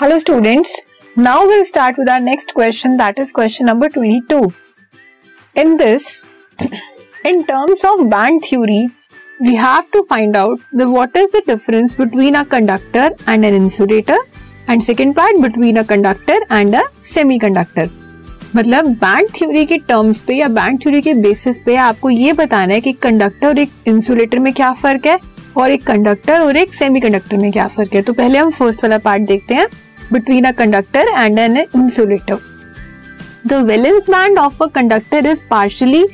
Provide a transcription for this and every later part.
Hello students now will start with our next question that is question number 22 in this in terms of band theory we have to find out the what is the difference between a conductor and an insulator and second part between a conductor and a semiconductor मतलब band theory के terms पे या band theory के basis पे आपको ये बताना है कि कंडक्टर और एक इंसुलेटर में क्या फ़र्क है और एक कंडक्टर और एक सेमीकंडक्टर में क्या फ़र्क है। तो पहले हम फ़र्स्ट वाला पार्ट देखते हैं। Between a conductor and an insulator the valence band of a conductor is partially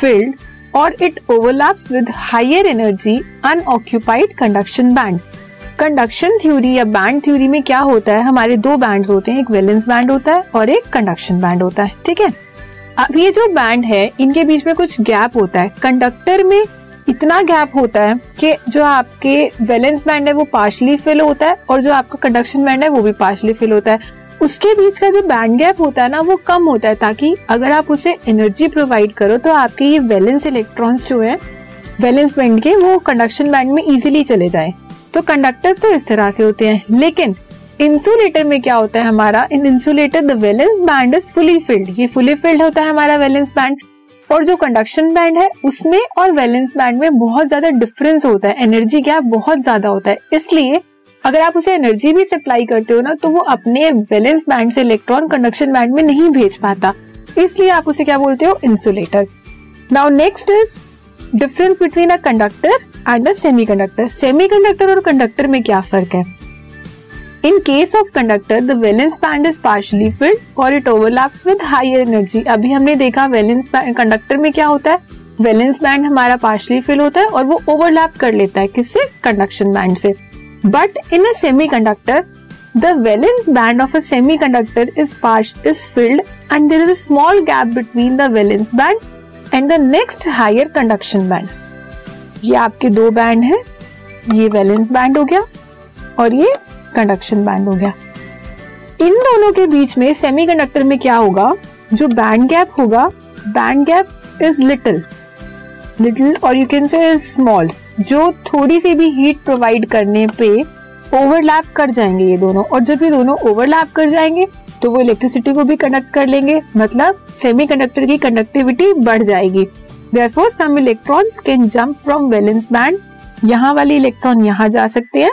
filled और it overlaps with higher energy unoccupied conduction band conduction theory या बैंड थ्योरी में क्या होता है? हमारे दो बैंड्स होते हैं, एक वैलेंस बैंड होता है और एक कंडक्शन बैंड होता है, ठीक है? अब ये जो बैंड है, इनके बीच में कुछ गैप होता है। कंडक्टर में इतना गैप होता है कि जो आपके वैलेंस बैंड है, वो पार्शली फिल होता है और जो आपका कंडक्शन बैंड है, वो भी पार्शली फिल होता है। उसके बीच का जो बैंड गैप होता है ना, वो कम होता है ताकि अगर आप उसे एनर्जी प्रोवाइड करो तो आपके ये वैलेंस इलेक्ट्रॉन्स जो है वैलेंस बैंड के, वो कंडक्शन बैंड में इजीली चले जाए। तो कंडक्टर्स तो इस तरह से होते हैं, लेकिन इंसुलेटर में क्या होता है हमारा? In insulator the valence band is fully filled ये फुली फिल्ड होता है हमारा वैलेंस बैंड और जो कंडक्शन बैंड है, उसमें और वैलेंस बैंड में बहुत ज़्यादा डिफरेंस होता है। एनर्जी गैप बहुत ज़्यादा होता है। इसलिए अगर आप उसे एनर्जी भी सप्लाई करते हो ना तो वो अपने वैलेंस बैंड से इलेक्ट्रॉन कंडक्शन बैंड में नहीं भेज पाता। इसलिए आप उसे क्या बोलते हो? Insulator now next is difference between a conductor and a semiconductor semiconductor और कंडक्टर में क्या फ़र्क है? In case of conductor the valence band is partially filled और it overlaps with higher energy अभी हमने देखा वैलेंस कंडक्टर में क्या होता है? वैलेंस बैंड हमारा पार्शियली फिल होता है और वो ओवरलैप कर लेता है किससे कंडक्शन बैंड से. But in a semiconductor the valence band of a semiconductor is partial is filled and there is a small gap between the valence band and the next higher conduction band ये आपके दो band है. ये valence band हो गया और ये conduction band हो गया। इन दोनों के बीच में सेमीकंडक्टर में क्या होगा? जो बैंड गैप होगा band gap is little little और यू कैन से स्मॉल जो थोड़ी सी भी हीट प्रोवाइड करने पे ओवरलैप कर जाएँगे ये दोनों। और जब ये दोनों ओवरलैप कर जाएँगे तो वो इलेक्ट्रिसिटी को भी कंडक्ट कर लेंगे। मतलब सेमीकंडक्टर की कंडक्टिविटी बढ़ जाएगी। Therefore some electrons can jump from valence band यहाँ वाले इलेक्ट्रॉन यहाँ जा सकते हैं।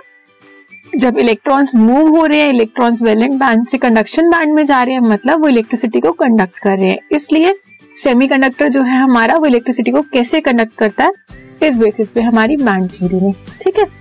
जब इलेक्ट्रॉन्स मूव हो रहे हैं इलेक्ट्रॉन्स वैलेंट बैंड से कंडक्शन बैंड में जा रहे हैं मतलब वो इलेक्ट्रिसिटी को कंडक्ट कर रहे हैं। इसलिए सेमीकंडक्टर जो है हमारा, वो इलेक्ट्रिसिटी को कैसे कंडक्ट करता है? इस बेसिस पे हमारी बैंड थ्योरी में, ठीक है?